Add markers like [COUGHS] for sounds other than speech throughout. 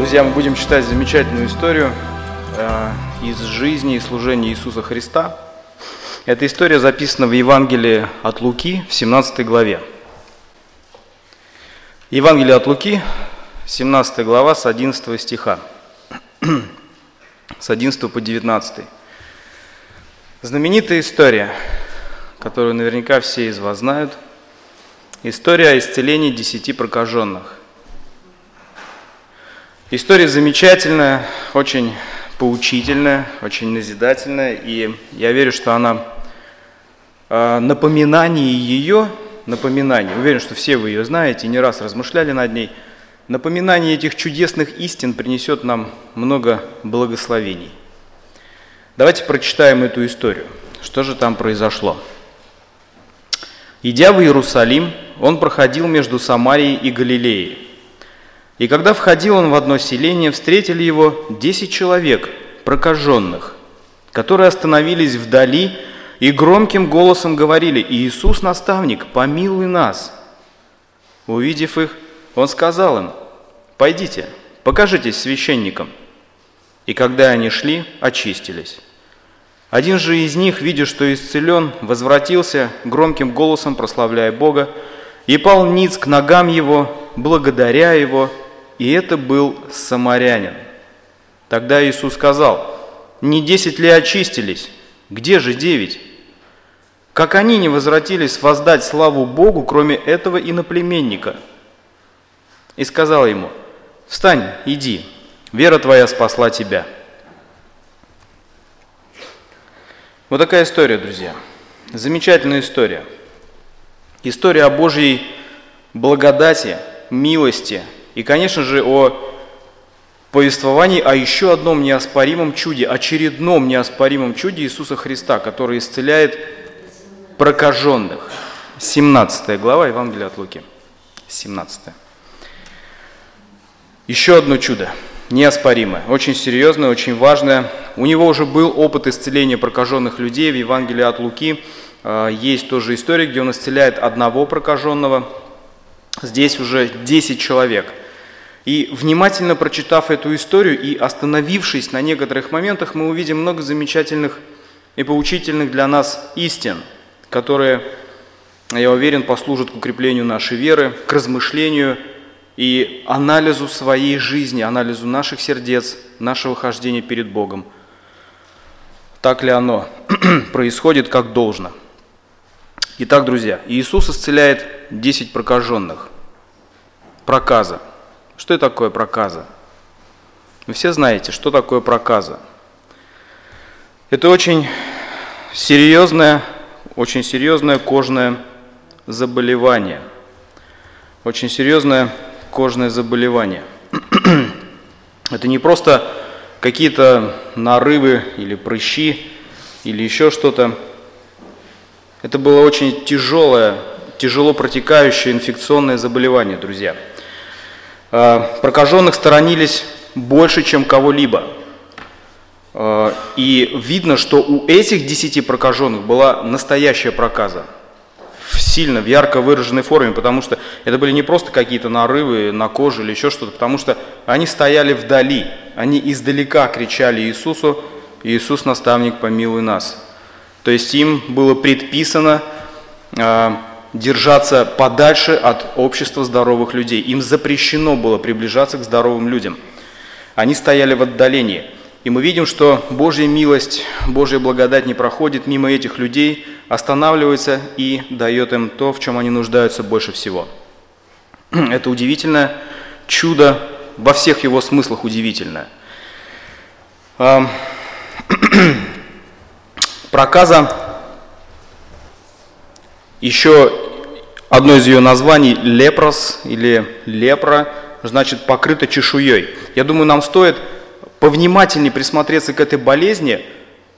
Друзья, мы будем читать замечательную историю э, из жизни и служения Иисуса Христа. Эта история записана в Евангелии от Луки в 17 главе. Евангелие от Луки, 17 глава, с 11 стиха, с 11 по 19. Знаменитая история, которую наверняка все из вас знают, история о исцелении десяти прокаженных. История замечательная, очень поучительная, очень назидательная, и я верю, что она э, напоминание ее, напоминание, уверен, что все вы ее знаете, не раз размышляли над ней, напоминание этих чудесных истин принесет нам много благословений. Давайте прочитаем эту историю. Что же там произошло? Идя в Иерусалим, он проходил между Самарией и Галилеей. И когда входил он в одно селение, встретили его десять человек, прокаженных, которые остановились вдали и громким голосом говорили, «Иисус, наставник, помилуй нас!» Увидев их, он сказал им, «Пойдите, покажитесь священникам». И когда они шли, очистились. Один же из них, видя, что исцелен, возвратился, громким голосом прославляя Бога, и пал ниц к ногам его, благодаря его, и это был самарянин. Тогда Иисус сказал, «Не десять ли очистились? Где же девять?» Как они не возвратились воздать славу Богу, кроме этого иноплеменника? И сказал ему, «Встань, иди, вера твоя спасла тебя». Вот такая история, друзья. Замечательная история. История о Божьей благодати, милости – и, конечно же, о повествовании о еще одном неоспоримом чуде, очередном неоспоримом чуде Иисуса Христа, который исцеляет прокаженных. 17 глава Евангелия от Луки. 17. Еще одно чудо, неоспоримое, очень серьезное, очень важное. У него уже был опыт исцеления прокаженных людей в Евангелии от Луки. А, есть тоже история, где он исцеляет одного прокаженного. Здесь уже 10 человек – и внимательно прочитав эту историю и остановившись на некоторых моментах, мы увидим много замечательных и поучительных для нас истин, которые, я уверен, послужат к укреплению нашей веры, к размышлению и анализу своей жизни, анализу наших сердец, нашего хождения перед Богом. Так ли оно [CLEARS THROAT] происходит, как должно? Итак, друзья, Иисус исцеляет 10 прокаженных. Проказа – что это такое проказа? Вы все знаете, что такое проказа. Это очень серьезное, очень серьезное кожное заболевание. Очень серьезное кожное заболевание. [CLEARS THROAT] Это не просто какие-то нарывы или прыщи или еще что-то. Это было очень тяжелое, тяжело протекающее инфекционное заболевание, друзья – Э, прокаженных сторонились больше, чем кого-либо. Э, и видно, что у этих десяти прокаженных была настоящая проказа. В сильно, в ярко выраженной форме, потому что это были не просто какие-то нарывы на коже или еще что-то, потому что они стояли вдали, они издалека кричали Иисусу, «Иисус, наставник, помилуй нас». То есть им было предписано э, держаться подальше от общества здоровых людей. Им запрещено было приближаться к здоровым людям. Они стояли в отдалении. И мы видим, что Божья милость, Божья благодать не проходит мимо этих людей, останавливается и дает им то, в чем они нуждаются больше всего. [CLEARS THROAT] Это удивительное чудо, во всех его смыслах удивительное. [CLEARS THROAT] Проказа еще одно из ее названий лепрос или лепра, значит покрыта чешуей. Я думаю, нам стоит повнимательнее присмотреться к этой болезни,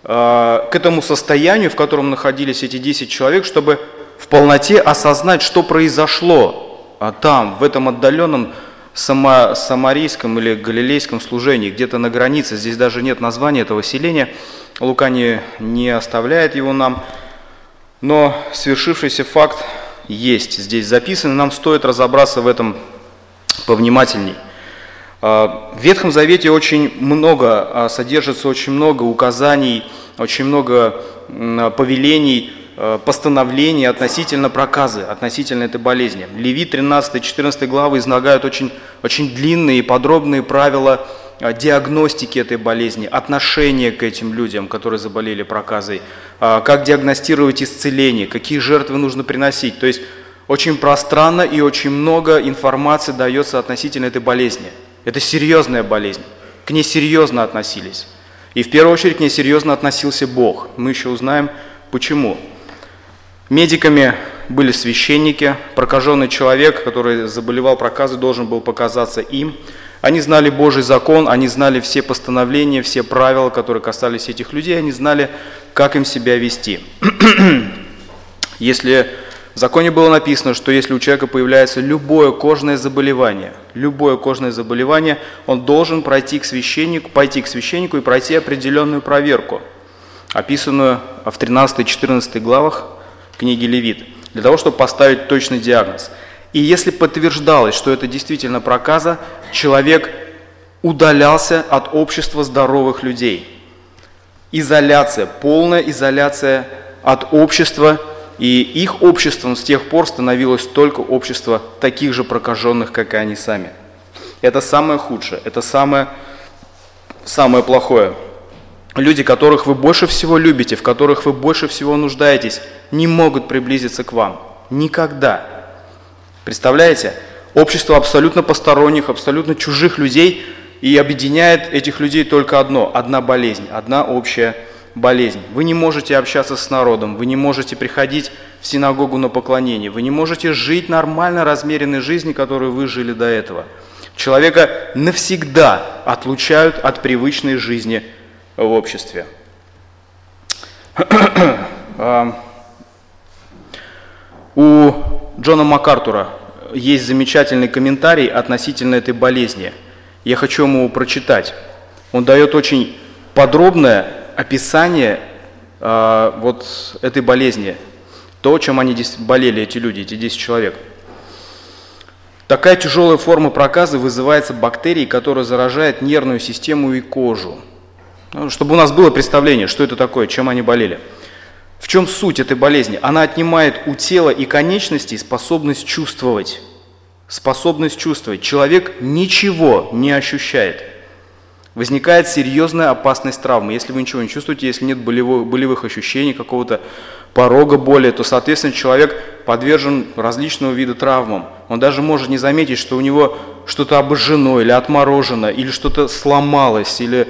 э, к этому состоянию, в котором находились эти 10 человек, чтобы в полноте осознать, что произошло а, там, в этом отдаленном само, самарийском или галилейском служении, где-то на границе, здесь даже нет названия этого селения, Лука не, не оставляет его нам, но свершившийся факт есть. Здесь записано, нам стоит разобраться в этом повнимательней. В Ветхом Завете очень много, содержится очень много указаний, очень много повелений, постановлений относительно проказы, относительно этой болезни. Левит 13-14 главы излагают очень, очень длинные и подробные правила диагностики этой болезни, отношения к этим людям, которые заболели проказой, как диагностировать исцеление, какие жертвы нужно приносить. То есть очень пространно и очень много информации дается относительно этой болезни. Это серьезная болезнь. К ней серьезно относились. И в первую очередь к ней серьезно относился Бог. Мы еще узнаем, почему. Медиками были священники, прокаженный человек, который заболевал проказой, должен был показаться им. Они знали Божий закон, они знали все постановления, все правила, которые касались этих людей, они знали, как им себя вести. [CLEARS THROAT] Если в законе было написано, что если у человека появляется любое кожное заболевание, любое кожное заболевание, он должен пройти к священнику, пойти к священнику и пройти определенную проверку, описанную в 13-14 главах книги Левит, для того, чтобы поставить точный диагноз. И если подтверждалось, что это действительно проказа, человек удалялся от общества здоровых людей. Изоляция, полная изоляция от общества и их обществом с тех пор становилось только общество таких же прокаженных, как и они сами. Это самое худшее, это самое, самое плохое. Люди, которых вы больше всего любите, в которых вы больше всего нуждаетесь, не могут приблизиться к вам. Никогда. Представляете? Общество абсолютно посторонних, абсолютно чужих людей, и объединяет этих людей только одно, одна болезнь, одна общая болезнь. Вы не можете общаться с народом, вы не можете приходить в синагогу на поклонение, вы не можете жить нормально размеренной жизнью, которую вы жили до этого. Человека навсегда отлучают от привычной жизни в обществе. А, у Джона МакАртура есть замечательный комментарий относительно этой болезни. Я хочу ему прочитать. Он дает очень подробное описание э, вот этой болезни, то, чем они болели, эти люди, эти 10 человек. Такая тяжелая форма проказа вызывается бактерией, которая заражает нервную систему и кожу. Ну, чтобы у нас было представление, что это такое, чем они болели. В чем суть этой болезни? Она отнимает у тела и конечностей способность чувствовать. Способность чувствовать. Человек ничего не ощущает возникает серьезная опасность травмы. Если вы ничего не чувствуете, если нет болевых, болевых ощущений, какого-то порога боли, то, соответственно, человек подвержен различного вида травмам. Он даже может не заметить, что у него что-то обожжено или отморожено, или что-то сломалось, или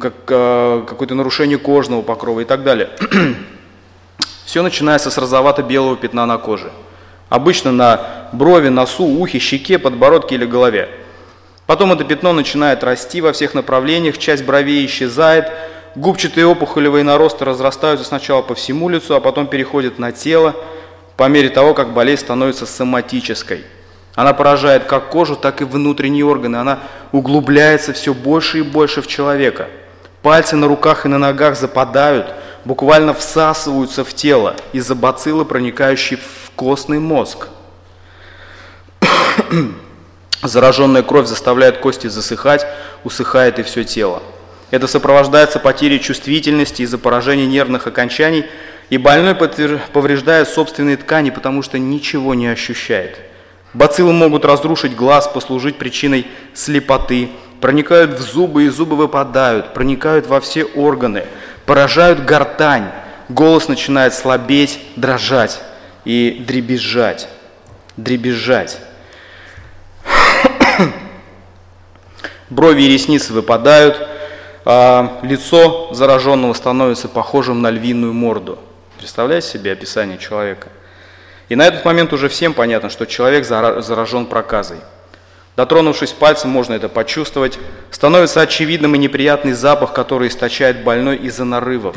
как, а, какое-то нарушение кожного покрова и так далее. [CLEARS THROAT] Все начинается с розовато-белого пятна на коже. Обычно на брови, носу, ухе, щеке, подбородке или голове. Потом это пятно начинает расти во всех направлениях, часть бровей исчезает, губчатые опухолевые наросты разрастаются сначала по всему лицу, а потом переходят на тело, по мере того, как болезнь становится соматической. Она поражает как кожу, так и внутренние органы, она углубляется все больше и больше в человека. Пальцы на руках и на ногах западают, буквально всасываются в тело из-за бациллы, проникающей в костный мозг. [COUGHS] Зараженная кровь заставляет кости засыхать, усыхает и все тело. Это сопровождается потерей чувствительности из-за поражения нервных окончаний, и больной повреждает собственные ткани, потому что ничего не ощущает. Бациллы могут разрушить глаз, послужить причиной слепоты, проникают в зубы и зубы выпадают, проникают во все органы, поражают гортань, голос начинает слабеть, дрожать и дребезжать. Дребезжать. [COUGHS] Брови и ресницы выпадают, а лицо зараженного становится похожим на львиную морду. Представляете себе описание человека? И на этот момент уже всем понятно, что человек заражен проказой. Дотронувшись пальцем, можно это почувствовать. Становится очевидным и неприятный запах, который источает больной из-за нарывов.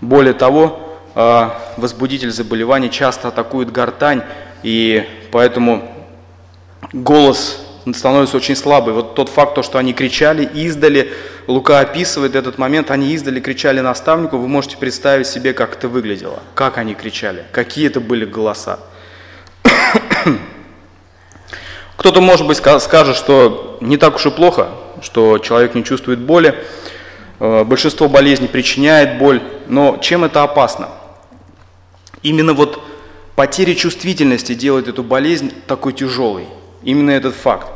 Более того, а, возбудитель заболевания часто атакует гортань, и поэтому голос становится очень слабый. Вот тот факт, то, что они кричали издали, Лука описывает этот момент, они издали кричали наставнику, вы можете представить себе, как это выглядело, как они кричали, какие это были голоса. [COUGHS] Кто-то, может быть, скажет, что не так уж и плохо, что человек не чувствует боли. Э, большинство болезней причиняет боль, но чем это опасно? Именно вот потеря чувствительности делает эту болезнь такой тяжелой. Именно этот факт.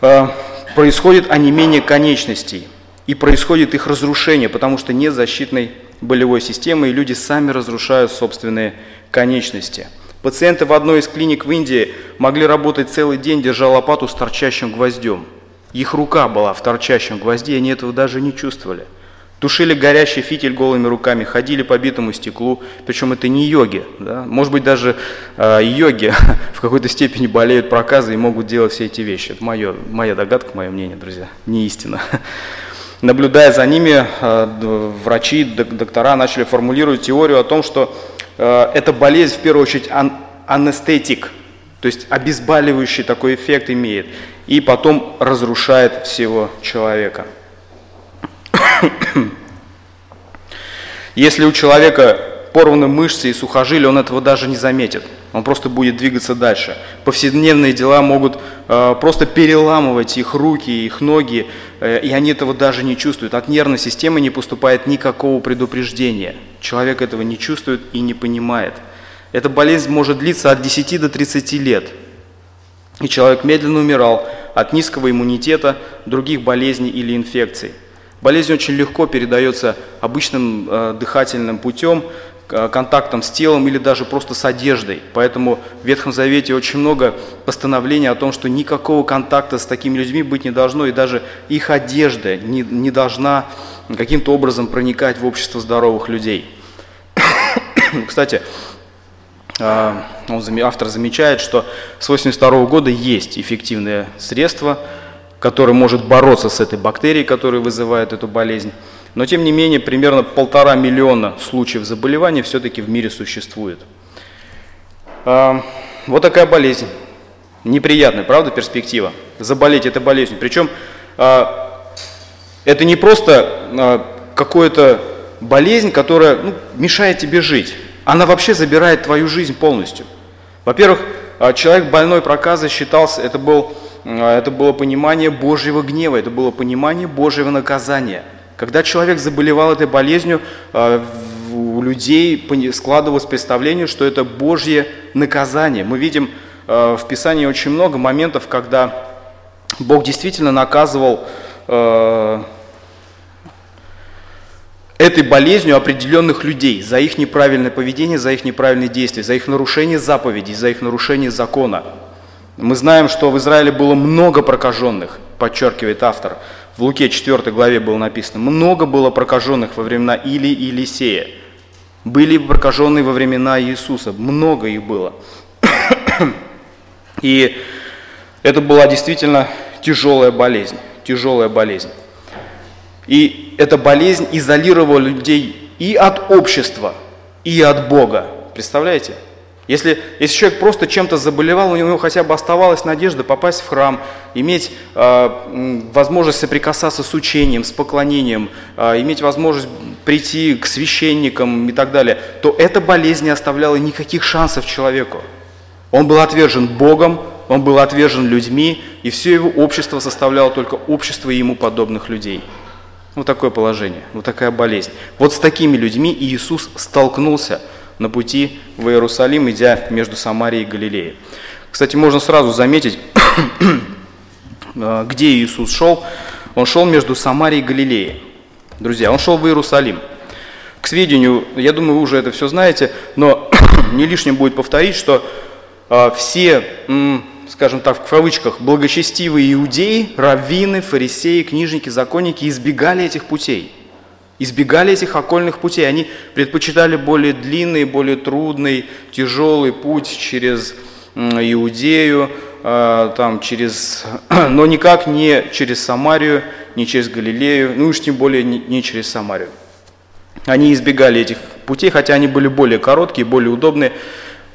Э, происходит онемение конечностей и происходит их разрушение, потому что нет защитной болевой системы, и люди сами разрушают собственные конечности. Пациенты в одной из клиник в Индии могли работать целый день, держа лопату с торчащим гвоздем. Их рука была в торчащем гвозде, и они этого даже не чувствовали. Тушили горящий фитиль голыми руками, ходили по битому стеклу, причем это не йоги. Да? Может быть, даже э, йоги [LAUGHS] в какой-то степени болеют проказы и могут делать все эти вещи. Это мое, моя догадка, мое мнение, друзья, не истина. [LAUGHS] Наблюдая за ними, э, врачи, доктора начали формулировать теорию о том, что э, эта болезнь в первую очередь ан анестетик, то есть обезболивающий такой эффект имеет, и потом разрушает всего человека. [COUGHS] Если у человека порваны мышцы и сухожилия, он этого даже не заметит. Он просто будет двигаться дальше. Повседневные дела могут э, просто переламывать их руки, их ноги, э, и они этого даже не чувствуют. От нервной системы не поступает никакого предупреждения. Человек этого не чувствует и не понимает. Эта болезнь может длиться от 10 до 30 лет. И человек медленно умирал от низкого иммунитета, других болезней или инфекций. Болезнь очень легко передается обычным э, дыхательным путем, э, контактом с телом или даже просто с одеждой. Поэтому в Ветхом Завете очень много постановлений о том, что никакого контакта с такими людьми быть не должно, и даже их одежда не, не должна каким-то образом проникать в общество здоровых людей. [COUGHS] Кстати, э, автор замечает, что с 1982 года есть эффективное средство – который может бороться с этой бактерией, которая вызывает эту болезнь. Но тем не менее, примерно полтора миллиона случаев заболевания все-таки в мире существует. А, вот такая болезнь. Неприятная, правда, перспектива? Заболеть этой болезнью. Причем а, это не просто а, какая-то болезнь, которая ну, мешает тебе жить. Она вообще забирает твою жизнь полностью. Во-первых, человек больной проказой считался, это был это было понимание Божьего гнева, это было понимание Божьего наказания. Когда человек заболевал этой болезнью, а, у людей складывалось представление, что это Божье наказание. Мы видим а, в Писании очень много моментов, когда Бог действительно наказывал этой болезнью определенных людей за их неправильное поведение, за их неправильные действия, за их нарушение заповедей, за их нарушение закона. Мы знаем, что в Израиле было много прокаженных, подчеркивает автор. В Луке 4 главе было написано, много было прокаженных во времена Или и Елисея. Были прокаженные во времена Иисуса, много их было. И это была действительно тяжелая болезнь, тяжелая болезнь. И эта болезнь изолировала людей и от общества, и от Бога. Представляете? Если, если человек просто чем-то заболевал, у него хотя бы оставалась надежда попасть в храм, иметь э, возможность соприкасаться с учением, с поклонением, э, иметь возможность прийти к священникам и так далее, то эта болезнь не оставляла никаких шансов человеку. Он был отвержен Богом, он был отвержен людьми, и все его общество составляло только общество ему подобных людей. Вот такое положение, вот такая болезнь. Вот с такими людьми Иисус столкнулся – на пути в Иерусалим, идя между Самарией и Галилеей. Кстати, можно сразу заметить, [COUGHS] где Иисус шел. Он шел между Самарией и Галилеей. Друзья, он шел в Иерусалим. К сведению, я думаю, вы уже это все знаете, но [COUGHS] не лишним будет повторить, что а, все, скажем так, в кавычках, благочестивые иудеи, раввины, фарисеи, книжники, законники избегали этих путей избегали этих окольных путей. Они предпочитали более длинный, более трудный, тяжелый путь через Иудею, а, там, через, [CLEARS THROAT] но никак не через Самарию, не через Галилею, ну уж тем более не через Самарию. Они избегали этих путей, хотя они были более короткие, более удобные,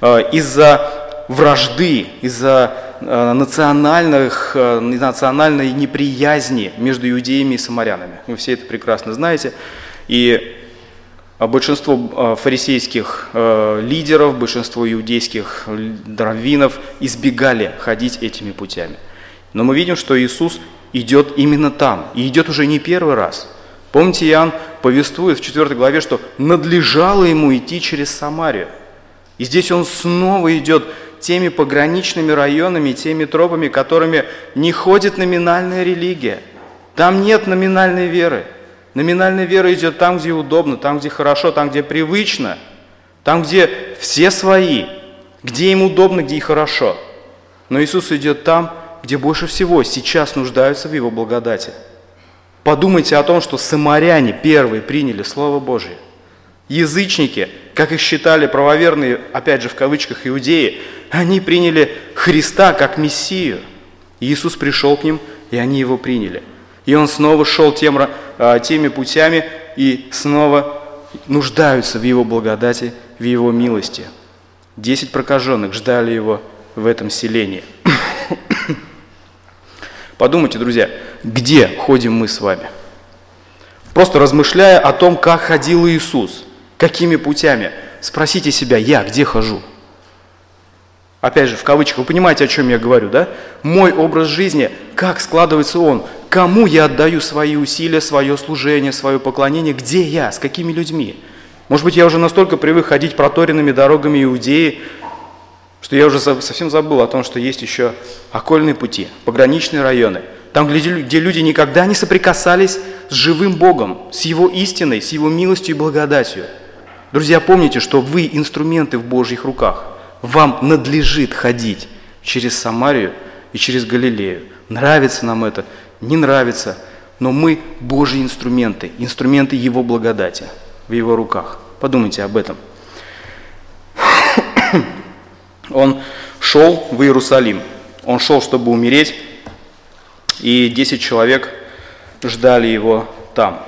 а, из-за вражды, из-за национальных, национальной неприязни между иудеями и самарянами. Вы все это прекрасно знаете. И А большинство фарисейских э, лидеров, большинство иудейских раввинов избегали ходить этими путями. Но мы видим, что Иисус идет именно там, и идет уже не первый раз. Помните, Иоанн повествует в 4 главе, что надлежало ему идти через Самарию. И здесь он снова идет теми пограничными районами, теми тропами, которыми не ходит номинальная религия. Там нет номинальной веры. Номинальная вера идет там, где удобно, там, где хорошо, там, где привычно, там, где все свои, где им удобно, где и хорошо. Но Иисус идет там, где больше всего сейчас нуждаются в Его благодати. Подумайте о том, что самаряне первые приняли Слово Божие. Язычники, как их считали правоверные, опять же в кавычках, иудеи, они приняли Христа как Мессию. Иисус пришел к ним, и они Его приняли – и он снова шел тем, а, теми путями и снова нуждаются в его благодати, в его милости. Десять прокаженных ждали его в этом селении. [COUGHS] Подумайте, друзья, где ходим мы с вами? Просто размышляя о том, как ходил Иисус, какими путями, спросите себя, я где хожу? Опять же, в кавычках, вы понимаете, о чем я говорю, да? Мой образ жизни, как складывается он, Кому я отдаю свои усилия, свое служение, свое поклонение? Где я? С какими людьми? Может быть, я уже настолько привык ходить проторенными дорогами Иудеи, что я уже совсем забыл о том, что есть еще окольные пути, пограничные районы, там, где люди никогда не соприкасались с живым Богом, с Его истиной, с Его милостью и благодатью. Друзья, помните, что вы инструменты в Божьих руках. Вам надлежит ходить через Самарию и через Галилею. Нравится нам это не нравится, но мы Божьи инструменты, инструменты Его благодати в Его руках. Подумайте об этом. [COUGHS] Он шел в Иерусалим. Он шел, чтобы умереть, и 10 человек ждали его там.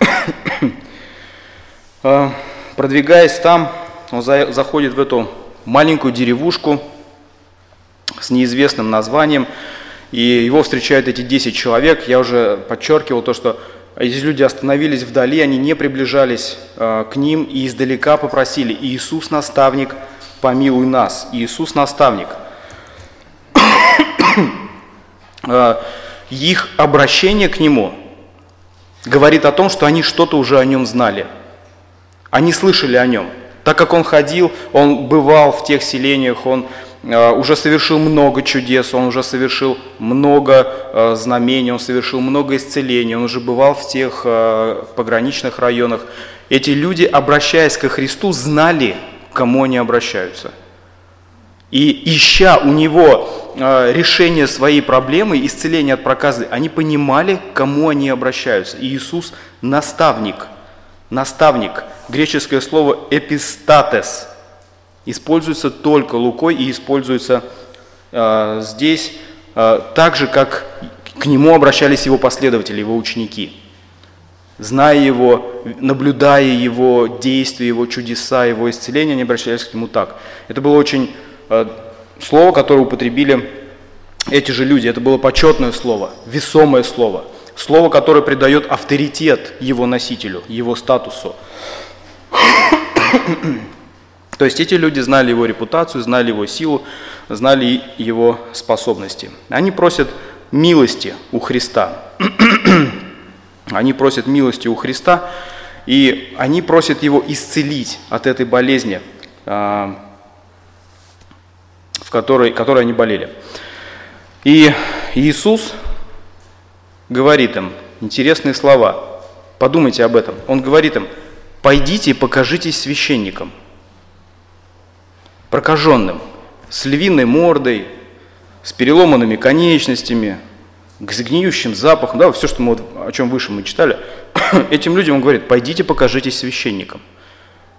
[COUGHS] А, продвигаясь там, он заходит в эту маленькую деревушку с неизвестным названием, и его встречают эти 10 человек. Я уже подчеркивал то, что эти люди остановились вдали, они не приближались э, к ним и издалека попросили «Иисус, наставник, помилуй нас». Иисус, наставник. [COUGHS] э, их обращение к Нему говорит о том, что они что-то уже о Нем знали. Они слышали о Нем. Так как Он ходил, Он бывал в тех селениях, Он Э, уже совершил много чудес, он уже совершил много э, знамений, он совершил много исцелений, он уже бывал в тех э, пограничных районах. Эти люди, обращаясь ко Христу, знали, к кому они обращаются. И ища у него решение своей проблемы, исцеление от проказы, они понимали, к кому они обращаются. И Иисус – наставник. Наставник. Греческое слово «эпистатес», используется только Лукой и используется э, здесь э, так же, как к нему обращались его последователи, его ученики. Зная его, наблюдая его действия, его чудеса, его исцеления, они обращались к нему так. Это было очень э, слово, которое употребили эти же люди. Это было почетное слово, весомое слово. Слово, которое придает авторитет его носителю, его статусу. То есть эти люди знали его репутацию, знали его силу, знали его способности. Они просят милости у Христа. Они просят милости у Христа, и они просят его исцелить от этой болезни, а, в которой, которой они болели. И Иисус говорит им интересные слова. Подумайте об этом. Он говорит им, пойдите и покажитесь священникам прокаженным, с львиной мордой, с переломанными конечностями, с гниющим запахом, да, все, что мы, о чем выше мы читали, [COUGHS] этим людям он говорит, пойдите покажитесь священникам.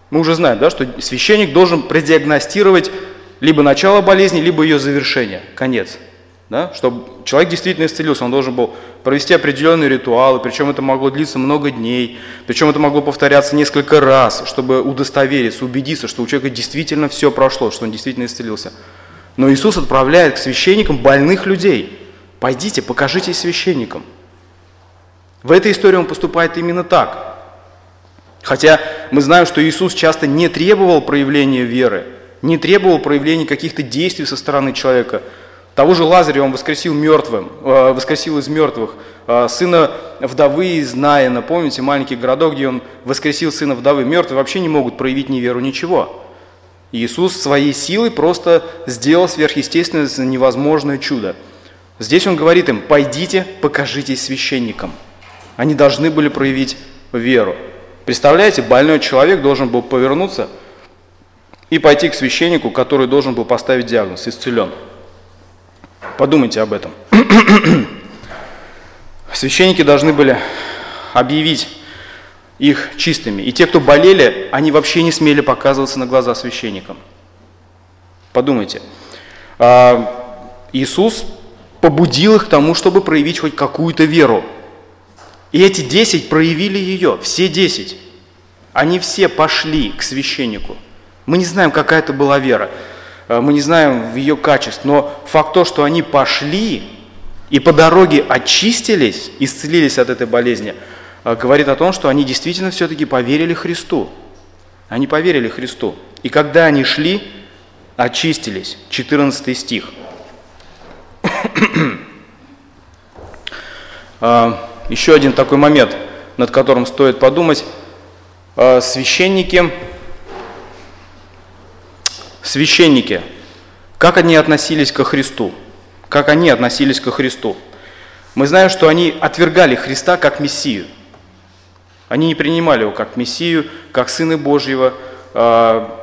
Мы уже знаем, да, что священник должен продиагностировать либо начало болезни, либо ее завершение, конец. Да? Чтобы человек действительно исцелился, он должен был провести определенные ритуалы, причем это могло длиться много дней, причем это могло повторяться несколько раз, чтобы удостовериться, убедиться, что у человека действительно все прошло, что он действительно исцелился. Но Иисус отправляет к священникам больных людей. Пойдите, покажитесь священникам. В этой истории он поступает именно так. Хотя мы знаем, что Иисус часто не требовал проявления веры, не требовал проявления каких-то действий со стороны человека. Того же Лазаря он воскресил мертвым, э, воскресил из мертвых. Э, сына вдовы из Наина, помните, маленький городок, где он воскресил сына вдовы. Мертвые вообще не могут проявить ни веру, ничего. Иисус своей силой просто сделал сверхъестественное, невозможное чудо. Здесь он говорит им, пойдите, покажитесь священникам. Они должны были проявить веру. Представляете, больной человек должен был повернуться и пойти к священнику, который должен был поставить диагноз, исцелен. Подумайте об этом. [CLEARS THROAT] Священники должны были объявить их чистыми. И те, кто болели, они вообще не смели показываться на глаза священникам. Подумайте. А, Иисус побудил их к тому, чтобы проявить хоть какую-то веру. И эти десять проявили ее, все десять. Они все пошли к священнику. Мы не знаем, какая это была вера, мы не знаем ее качеств, но факт то, что они пошли и по дороге очистились, исцелились от этой болезни – Э, говорит о том, что они действительно все-таки поверили Христу. Они поверили Христу. И когда они шли, очистились. 14 стих. [CLEARS THROAT] Э, еще один такой момент, над которым стоит подумать. Э, священники, священники, как они относились ко Христу? Как они относились ко Христу? Мы знаем, что они отвергали Христа как Мессию – они не принимали его как Мессию, как Сына Божьего, а,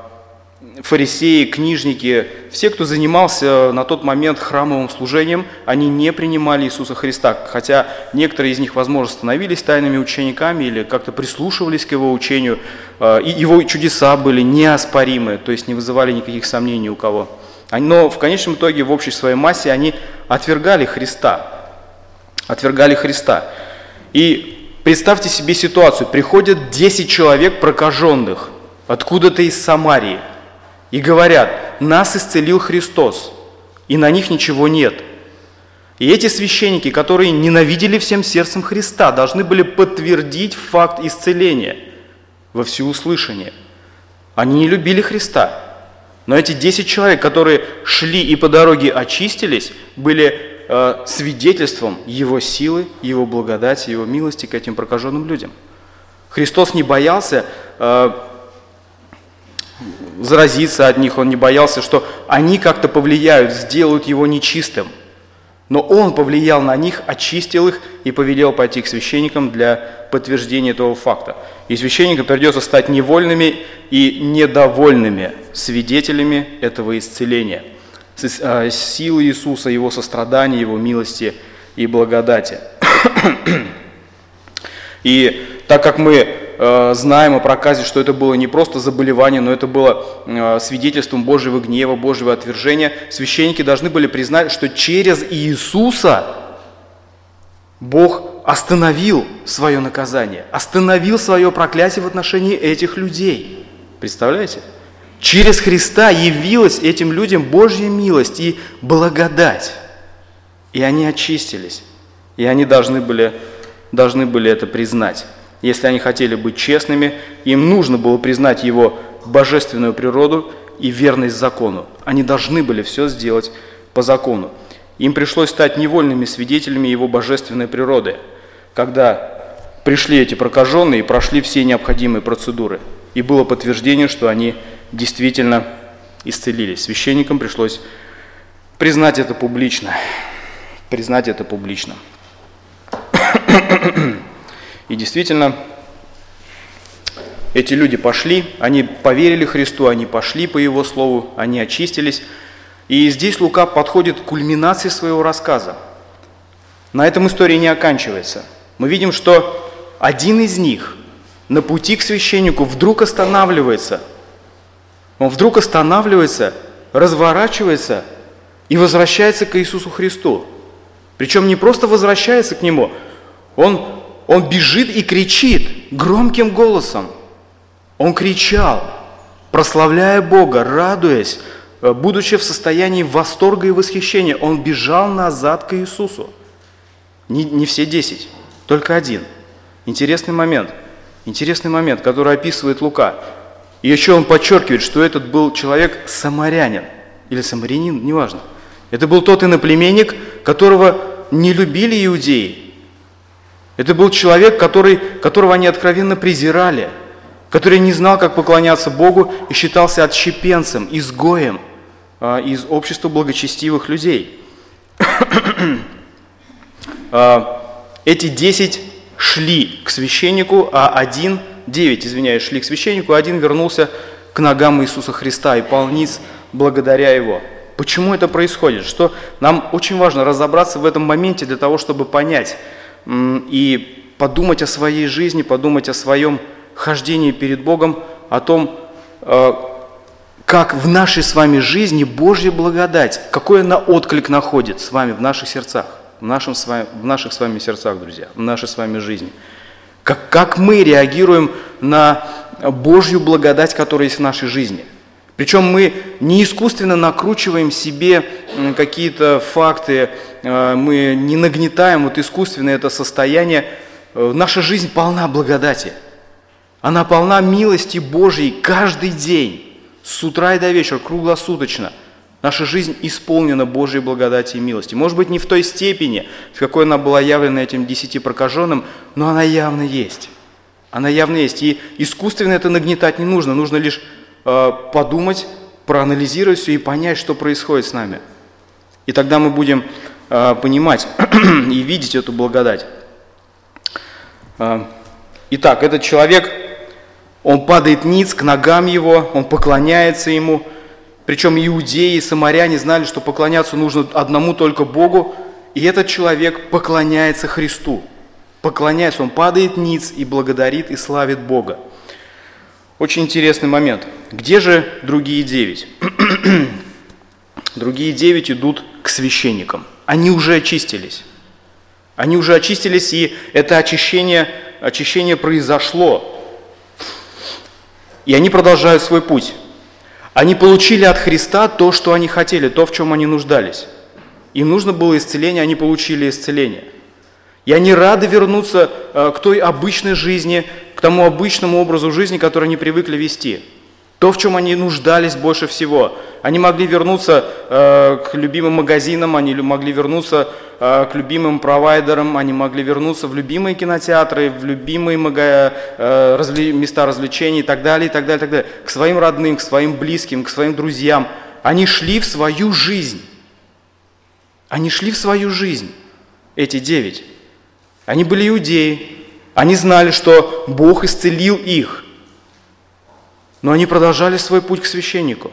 фарисеи, книжники, все, кто занимался на тот момент храмовым служением, они не принимали Иисуса Христа, хотя некоторые из них, возможно, становились тайными учениками или как-то прислушивались к его учению, а, и его чудеса были неоспоримы, то есть не вызывали никаких сомнений у кого. Но в конечном итоге в общей своей массе они отвергали Христа, отвергали Христа. И Представьте себе ситуацию. Приходят 10 человек прокаженных откуда-то из Самарии и говорят, нас исцелил Христос, и на них ничего нет. И эти священники, которые ненавидели всем сердцем Христа, должны были подтвердить факт исцеления во всеуслышание. Они не любили Христа. Но эти 10 человек, которые шли и по дороге очистились, были Э, свидетельством Его силы, Его благодати, Его милости к этим прокаженным людям. Христос не боялся э, заразиться от них, Он не боялся, что они как-то повлияют, сделают Его нечистым. Но Он повлиял на них, очистил их и повелел пойти к священникам для подтверждения этого факта. И священникам придется стать невольными и недовольными свидетелями этого исцеления – а, силы Иисуса, Его сострадания, Его милости и благодати. [CLEARS THROAT] И так как мы э, знаем о проказе, что это было не просто заболевание, но это было э, свидетельством Божьего гнева, Божьего отвержения, священники должны были признать, что через Иисуса Бог остановил свое наказание, остановил свое проклятие в отношении этих людей. Представляете? Через Христа явилась этим людям Божья милость и благодать. И они очистились. И они должны были, должны были это признать. Если они хотели быть честными, им нужно было признать его божественную природу и верность закону. Они должны были все сделать по закону. Им пришлось стать невольными свидетелями его божественной природы, когда пришли эти прокаженные и прошли все необходимые процедуры. И было подтверждение, что они действительно исцелились. Священникам пришлось признать это публично. Признать это публично. И действительно, эти люди пошли, они поверили Христу, они пошли по Его Слову, они очистились. И здесь Лука подходит к кульминации своего рассказа. На этом история не оканчивается. Мы видим, что один из них на пути к священнику вдруг останавливается – он вдруг останавливается, разворачивается и возвращается к Иисусу Христу. Причем не просто возвращается к Нему, он, он бежит и кричит громким голосом. Он кричал, прославляя Бога, радуясь, э, будучи в состоянии восторга и восхищения. Он бежал назад к Иисусу. Не, не все десять, только один. Интересный момент. Интересный момент, который описывает Лука. И еще он подчеркивает, что этот был человек самарянин или самарянин, неважно. Это был тот иноплеменник, которого не любили иудеи. Это был человек, который, которого они откровенно презирали, который не знал, как поклоняться Богу и считался отщепенцем, изгоем а, из общества благочестивых людей. [COUGHS] а, эти десять шли к священнику, а один, девять, извиняюсь, шли к священнику, а один вернулся к ногам Иисуса Христа и полниц благодаря Его. Почему это происходит? Что нам очень важно разобраться в этом моменте для того, чтобы понять и подумать о своей жизни, подумать о своем хождении перед Богом, о том, э, как в нашей с вами жизни Божья благодать, какой она отклик находит с вами в наших сердцах, в, нашем с вами, в наших с вами сердцах, друзья, в нашей с вами жизни. Как, как мы реагируем на Божью благодать, которая есть в нашей жизни – причем мы не искусственно накручиваем себе какие-то факты, э, мы не нагнетаем вот искусственно это состояние. Э, наша жизнь полна благодати. Она полна милости Божьей каждый день, с утра и до вечера, круглосуточно. Наша жизнь исполнена Божьей благодати и милости. Может быть, не в той степени, в какой она была явлена этим десяти прокаженным, но она явно есть. Она явно есть. И искусственно это нагнетать не нужно. Нужно лишь подумать, проанализировать все и понять, что происходит с нами. И тогда мы будем э, понимать [CLEARS THROAT] и видеть эту благодать. Э, итак, этот человек, он падает ниц к ногам его, он поклоняется ему. Причем иудеи и самаряне знали, что поклоняться нужно одному только Богу. И этот человек поклоняется Христу. Поклоняется, он падает ниц и благодарит и славит Бога. Очень интересный момент. Где же другие девять? [CLEARS THROAT] другие девять идут к священникам. Они уже очистились. Они уже очистились, и это очищение, очищение произошло. И они продолжают свой путь. Они получили от Христа то, что они хотели, то, в чем они нуждались. Им нужно было исцеление, они получили исцеление. И они рады вернуться э, к той обычной жизни, к тому обычному образу жизни, который они привыкли вести. То, в чем они нуждались больше всего. Они могли вернуться э, к любимым магазинам, они могли вернуться э, к любимым провайдерам, они могли вернуться в любимые кинотеатры, в любимые мага, э, разли, места развлечений и так далее, и так далее, и так далее. К своим родным, к своим близким, к своим друзьям. Они шли в свою жизнь. Они шли в свою жизнь, эти девять. Они были иудеи, они знали, что Бог исцелил их, но они продолжали свой путь к священнику.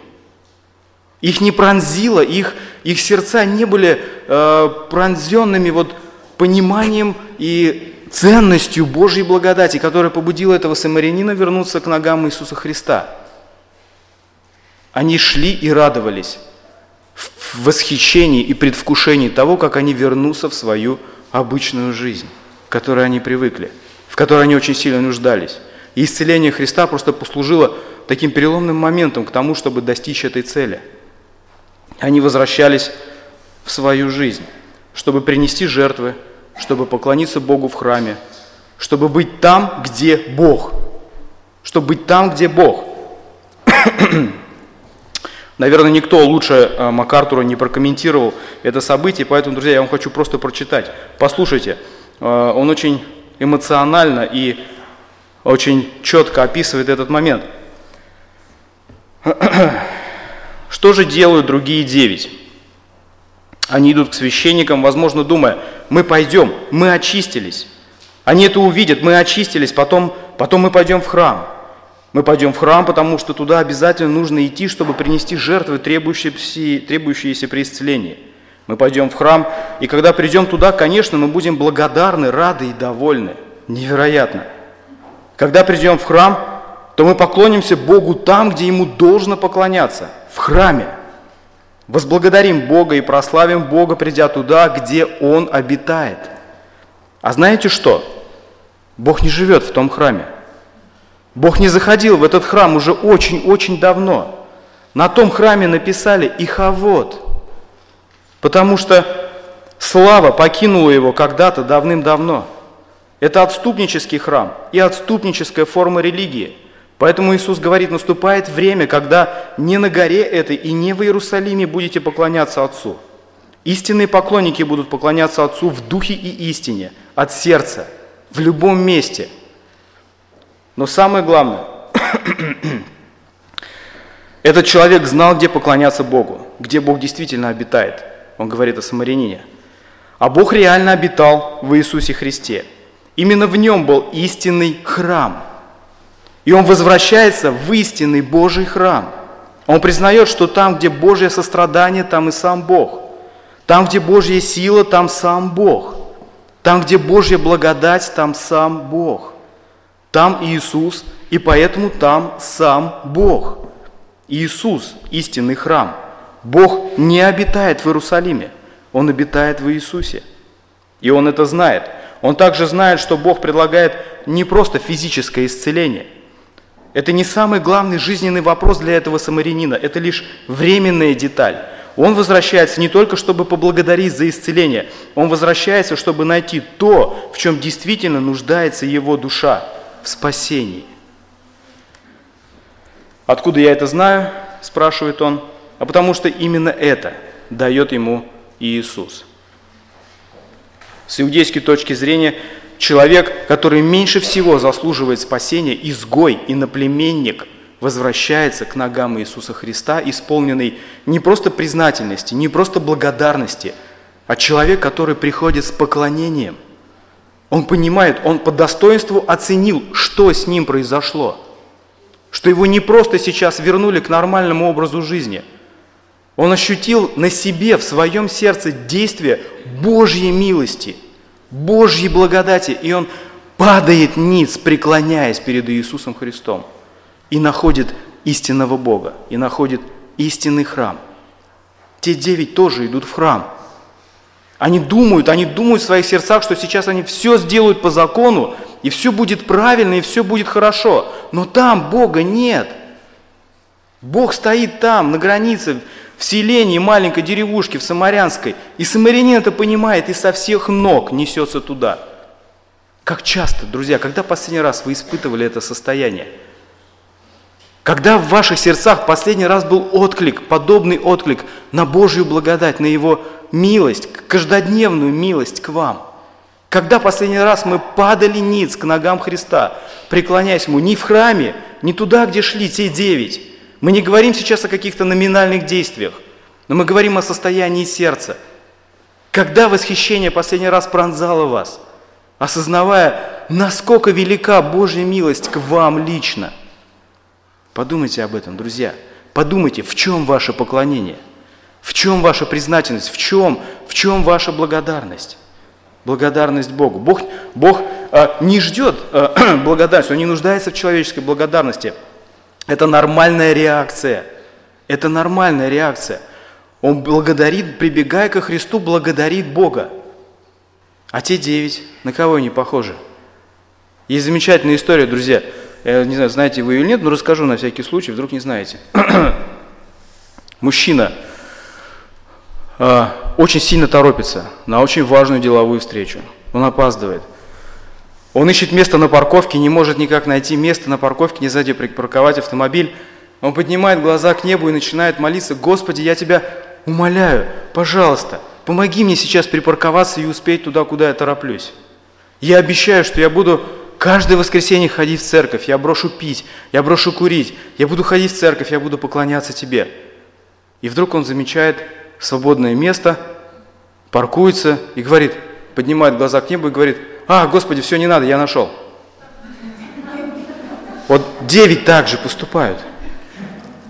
Их не пронзило, их, их сердца не были э, пронзенными вот пониманием и ценностью Божьей благодати, которая побудила этого самарянина вернуться к ногам Иисуса Христа. Они шли и радовались в восхищении и предвкушении того, как они вернутся в свою обычную жизнь, к которой они привыкли – в которой они очень сильно нуждались. И исцеление Христа просто послужило таким переломным моментом к тому, чтобы достичь этой цели. Они возвращались в свою жизнь, чтобы принести жертвы, чтобы поклониться Богу в храме, чтобы быть там, где Бог. Чтобы быть там, где Бог. [COUGHS] Наверное, никто лучше э, МакАртура не прокомментировал это событие, поэтому, друзья, я вам хочу просто прочитать. Послушайте, э, он очень эмоционально и очень четко описывает этот момент. [CLEARS THROAT] Что же делают другие девять? Они идут к священникам, возможно, думая, мы пойдем, мы очистились. Они это увидят, мы очистились, потом, потом мы пойдем в храм. Мы пойдем в храм, потому что туда обязательно нужно идти, чтобы принести жертвы, требующиеся, требующиеся при исцелении. Мы пойдем в храм, и когда придем туда, конечно, мы будем благодарны, рады и довольны. Невероятно. Когда придем в храм, то мы поклонимся Богу там, где Ему должно поклоняться, в храме. Возблагодарим Бога и прославим Бога, придя туда, где Он обитает. А знаете что? Бог не живет в том храме. Бог не заходил в этот храм уже очень-очень давно. На том храме написали «Иховод», потому что слава покинула его когда-то давным-давно – Это отступнический храм и отступническая форма религии. Поэтому Иисус говорит, наступает время, когда не на горе этой и не в Иерусалиме будете поклоняться Отцу. Истинные поклонники будут поклоняться Отцу в духе и истине, от сердца, в любом месте. Но самое главное, [CLEARS THROAT] этот человек знал, где поклоняться Богу, где Бог действительно обитает. Он говорит о самарянине. А Бог реально обитал в Иисусе Христе. Именно в нем был истинный храм. И он возвращается в истинный Божий храм. Он признает, что там, где Божье сострадание, там и сам Бог. Там, где Божья сила, там сам Бог. Там, где Божья благодать, там сам Бог. Там Иисус, и поэтому там сам Бог. Иисус – истинный храм. Бог не обитает в Иерусалиме, Он обитает в Иисусе. И Он это знает. Он также знает, что Бог предлагает не просто физическое исцеление. Это не самый главный жизненный вопрос для этого самарянина, это лишь временная деталь. Он возвращается не только, чтобы поблагодарить за исцеление, он возвращается, чтобы найти то, в чем действительно нуждается его душа, в спасении. Откуда я это знаю, спрашивает он, а потому что именно это дает ему Иисус. С иудейской точки зрения, человек, который меньше всего заслуживает спасения, изгой, и наплеменник возвращается к ногам Иисуса Христа, исполненный не просто признательности, не просто благодарности, а человек, который приходит с поклонением. Он понимает, он по достоинству оценил, что с ним произошло – что его не просто сейчас вернули к нормальному образу жизни. Он ощутил на себе, в своем сердце действие Божьей милости, Божьей благодати, и он падает ниц, преклоняясь перед Иисусом Христом, и находит истинного Бога, и находит истинный храм. Те девять тоже идут в храм. Они думают, они думают в своих сердцах, что сейчас они все сделают по закону, и все будет правильно, и все будет хорошо. Но там Бога нет. Бог стоит там, на границе, в селении маленькой деревушки, в Самарянской. И самарянин это понимает и со всех ног несется туда. Как часто, друзья, когда последний раз вы испытывали это состояние? Когда в ваших сердцах последний раз был отклик, подобный отклик на Божью благодать, на Его милость, каждодневную милость к вам – когда последний раз мы падали ниц к ногам Христа, преклоняясь Ему не в храме, не туда, где шли те девять. Мы не говорим сейчас о каких-то номинальных действиях, но мы говорим о состоянии сердца. Когда восхищение последний раз пронзало вас, осознавая, насколько велика Божья милость к вам лично. Подумайте об этом, друзья. Подумайте, в чем ваше поклонение, в чем ваша признательность, в чем, в чем ваша благодарность. Благодарность Богу. Бог, Бог э, не ждет [CLEARS THROAT] э, благодарности, Он не нуждается в человеческой благодарности. Это нормальная реакция. Это нормальная реакция. Он благодарит, прибегая ко Христу, благодарит Бога. А те девять, на кого они похожи? Есть замечательная история, друзья. Я не знаю, знаете вы или нет, но расскажу на всякий случай, вдруг не знаете. [CLEARS THROAT] Мужчина э, очень сильно торопится на очень важную деловую встречу. Он опаздывает. Он ищет место на парковке, не может никак найти место на парковке, не сзади припарковать автомобиль. Он поднимает глаза к небу и начинает молиться, «Господи, я Тебя умоляю, пожалуйста, помоги мне сейчас припарковаться и успеть туда, куда я тороплюсь. Я обещаю, что я буду каждое воскресенье ходить в церковь, я брошу пить, я брошу курить, я буду ходить в церковь, я буду поклоняться Тебе». И вдруг он замечает свободное место, паркуется и говорит, поднимает глаза к небу и говорит, а, Господи, все не надо, я нашел. Вот девять также поступают.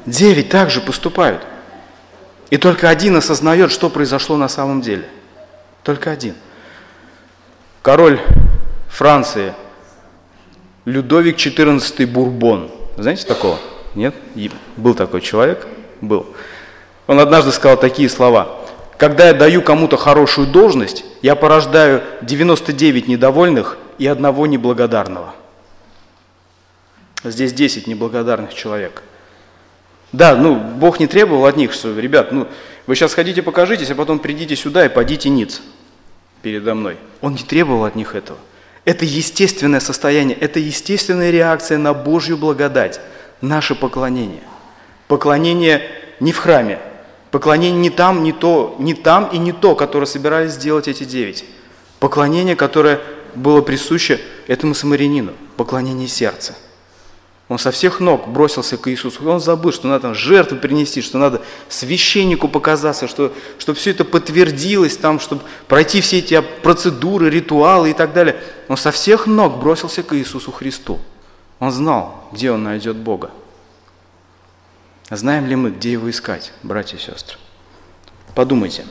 Девять также поступают. И только один осознает, что произошло на самом деле. Только один. Король Франции, Людовик XIV Бурбон. Знаете такого? Нет? Был такой человек? Был. Он однажды сказал такие слова. Когда я даю кому-то хорошую должность, я порождаю 99 недовольных и одного неблагодарного. Здесь 10 неблагодарных человек. Да, ну, Бог не требовал от них, что, ребят, ну, вы сейчас ходите, покажитесь, а потом придите сюда и подите ниц передо мной. Он не требовал от них этого. Это естественное состояние, это естественная реакция на Божью благодать, наше поклонение. Поклонение не в храме, поклонение не там, не то, не там и не то, которое собирались сделать эти девять. Поклонение, которое было присуще этому самарянину, поклонение сердца. Он со всех ног бросился к Иисусу. Он забыл, что надо жертву принести, что надо священнику показаться, что, чтобы все это подтвердилось, там, чтобы пройти все эти процедуры, ритуалы и так далее. Он со всех ног бросился к Иисусу Христу. Он знал, где он найдет Бога. Знаем ли мы, где его искать, братья и сестры? Подумайте.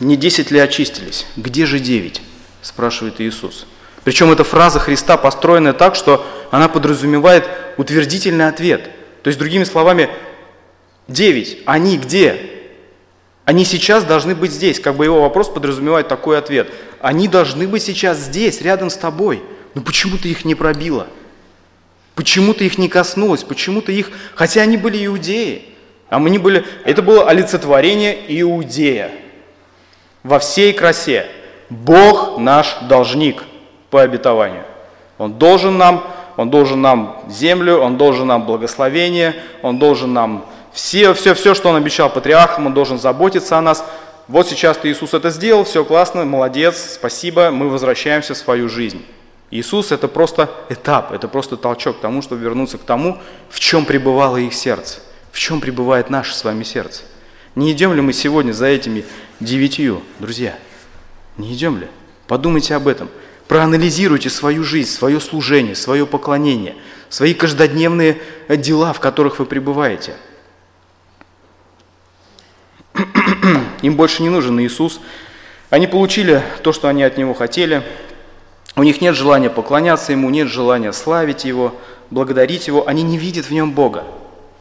Не десять ли очистились? Где же девять? Спрашивает Иисус. Причем эта фраза Христа построена так, что она подразумевает утвердительный ответ. То есть, другими словами, девять, они где? Они сейчас должны быть здесь. Как бы его вопрос подразумевает такой ответ. Они должны быть сейчас здесь, рядом с тобой. Но почему ты их не пробила? Почему ты их не коснулась? Почему ты их... Хотя они были иудеи. А мы не были... Это было олицетворение иудея. Во всей красе. Бог наш должник по обетованию. Он должен нам, Он должен нам землю, Он должен нам благословение, Он должен нам все, все, все, что Он обещал патриархам, Он должен заботиться о нас. Вот сейчас ты Иисус это сделал, все классно, молодец, спасибо, мы возвращаемся в свою жизнь. Иисус это просто этап, это просто толчок к тому, чтобы вернуться к тому, в чем пребывало их сердце, в чем пребывает наше с вами сердце. Не идем ли мы сегодня за этими девятью, друзья? Не идем ли? Подумайте об этом. Проанализируйте свою жизнь, свое служение, свое поклонение, свои каждодневные дела, в которых вы пребываете. [CLEARS THROAT] Им больше не нужен Иисус. Они получили то, что они от Него хотели. У них нет желания поклоняться Ему, нет желания славить Его, благодарить Его. Они не видят в Нем Бога.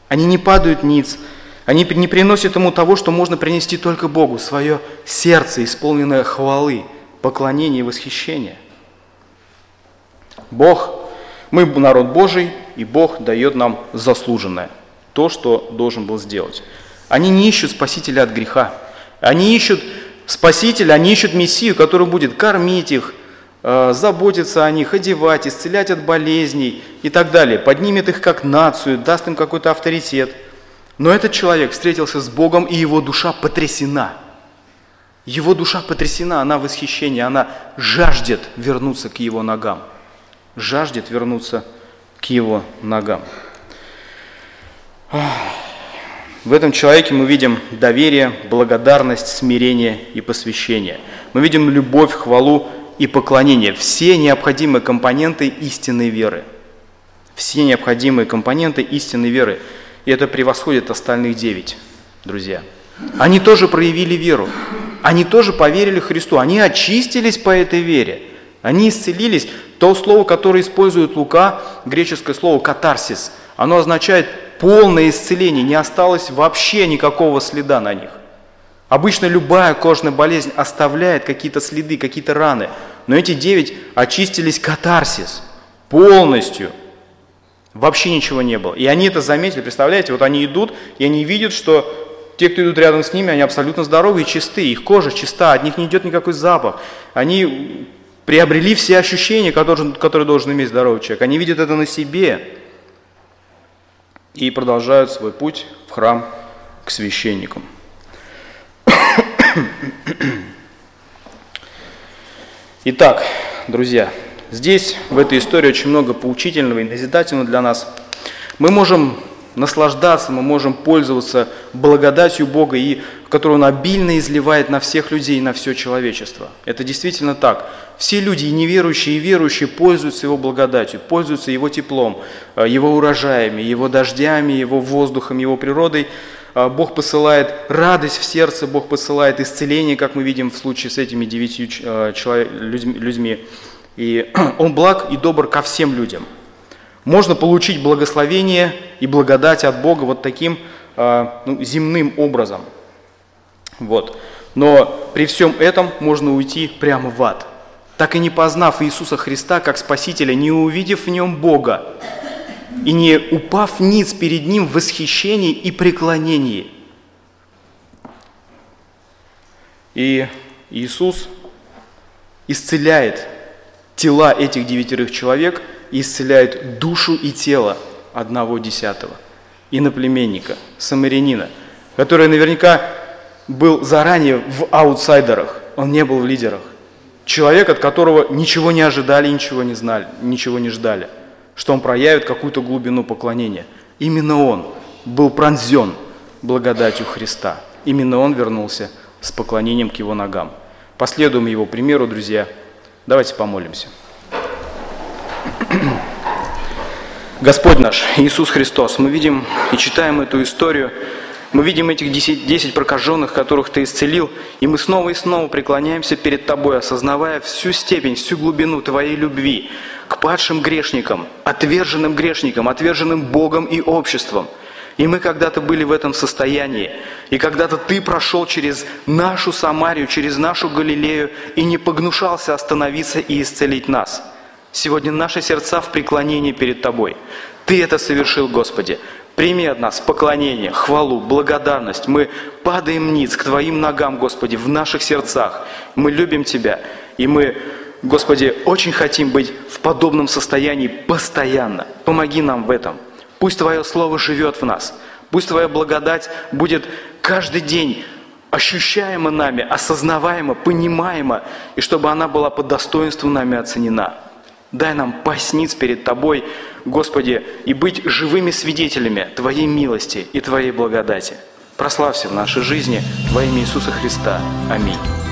Они не падают ниц. Они не приносят Ему того, что можно принести только Богу, свое сердце, исполненное хвалы, поклонения и восхищения – Бог, мы народ Божий, и Бог дает нам заслуженное, то, что должен был сделать. Они не ищут спасителя от греха. Они ищут спасителя, они ищут Мессию, который будет кормить их, заботиться о них, одевать, исцелять от болезней и так далее, поднимет их как нацию, даст им какой-то авторитет. Но этот человек встретился с Богом, и его душа потрясена. Его душа потрясена, она в восхищении, она жаждет вернуться к его ногам жаждет вернуться к его ногам. В этом человеке мы видим доверие, благодарность, смирение и посвящение. Мы видим любовь, хвалу и поклонение. Все необходимые компоненты истинной веры. Все необходимые компоненты истинной веры. И это превосходит остальных девять, друзья. Они тоже проявили веру. Они тоже поверили Христу. Они очистились по этой вере. Они исцелились. То слово, которое использует Лука, греческое слово «катарсис», оно означает полное исцеление, не осталось вообще никакого следа на них. Обычно любая кожная болезнь оставляет какие-то следы, какие-то раны. Но эти девять очистились катарсис полностью. Вообще ничего не было. И они это заметили, представляете, вот они идут, и они видят, что те, кто идут рядом с ними, они абсолютно здоровы и чисты, их кожа чиста, от них не идет никакой запах. Они приобрели все ощущения, которые, которые должен иметь здоровый человек. Они видят это на себе и продолжают свой путь в храм к священникам. Итак, друзья, здесь в этой истории очень много поучительного и назидательного для нас. Мы можем наслаждаться, мы можем пользоваться благодатью Бога, и, которую Он обильно изливает на всех людей, на все человечество. Это действительно так. Все люди, и неверующие, и верующие, пользуются Его благодатью, пользуются Его теплом, э, Его урожаями, Его дождями, Его воздухом, Его природой. Э, Бог посылает радость в сердце, Бог посылает исцеление, как мы видим в случае с этими девятью э, людьми. И [CLEARS THROAT] Он благ и добр ко всем людям – можно получить благословение и благодать от Бога вот таким а, ну, земным образом. Вот. Но при всем этом можно уйти прямо в ад. Так и не познав Иисуса Христа как Спасителя, не увидев в Нем Бога и не упав ниц перед Ним в восхищении и преклонении. И Иисус исцеляет тела этих девятерых человек исцеляет душу и тело одного десятого, иноплеменника, самарянина, который наверняка был заранее в аутсайдерах, он не был в лидерах. Человек, от которого ничего не ожидали, ничего не знали, ничего не ждали, что он проявит какую-то глубину поклонения. Именно он был пронзен благодатью Христа. Именно он вернулся с поклонением к его ногам. Последуем его примеру, друзья. Давайте помолимся. Господь наш, Иисус Христос, мы видим и читаем эту историю, мы видим этих 10, 10 прокаженных, которых Ты исцелил, и мы снова и снова преклоняемся перед Тобой, осознавая всю степень, всю глубину Твоей любви к падшим грешникам, отверженным грешникам, отверженным Богом и обществом – и мы когда-то были в этом состоянии. И когда-то Ты прошел через нашу Самарию, через нашу Галилею и не погнушался остановиться и исцелить нас. Сегодня наши сердца в преклонении перед Тобой. Ты это совершил, Господи. Прими от нас поклонение, хвалу, благодарность. Мы падаем ниц к Твоим ногам, Господи, в наших сердцах. Мы любим Тебя, и мы, Господи, очень хотим быть в подобном состоянии постоянно. Помоги нам в этом. Пусть Твое Слово живет в нас. Пусть Твоя благодать будет каждый день ощущаема нами, осознаваема, понимаема, и чтобы она была по достоинству нами оценена. Дай нам пасть перед Тобой, Господи, и быть живыми свидетелями Твоей милости и Твоей благодати. Прославься в нашей жизни во имя Иисуса Христа. Аминь.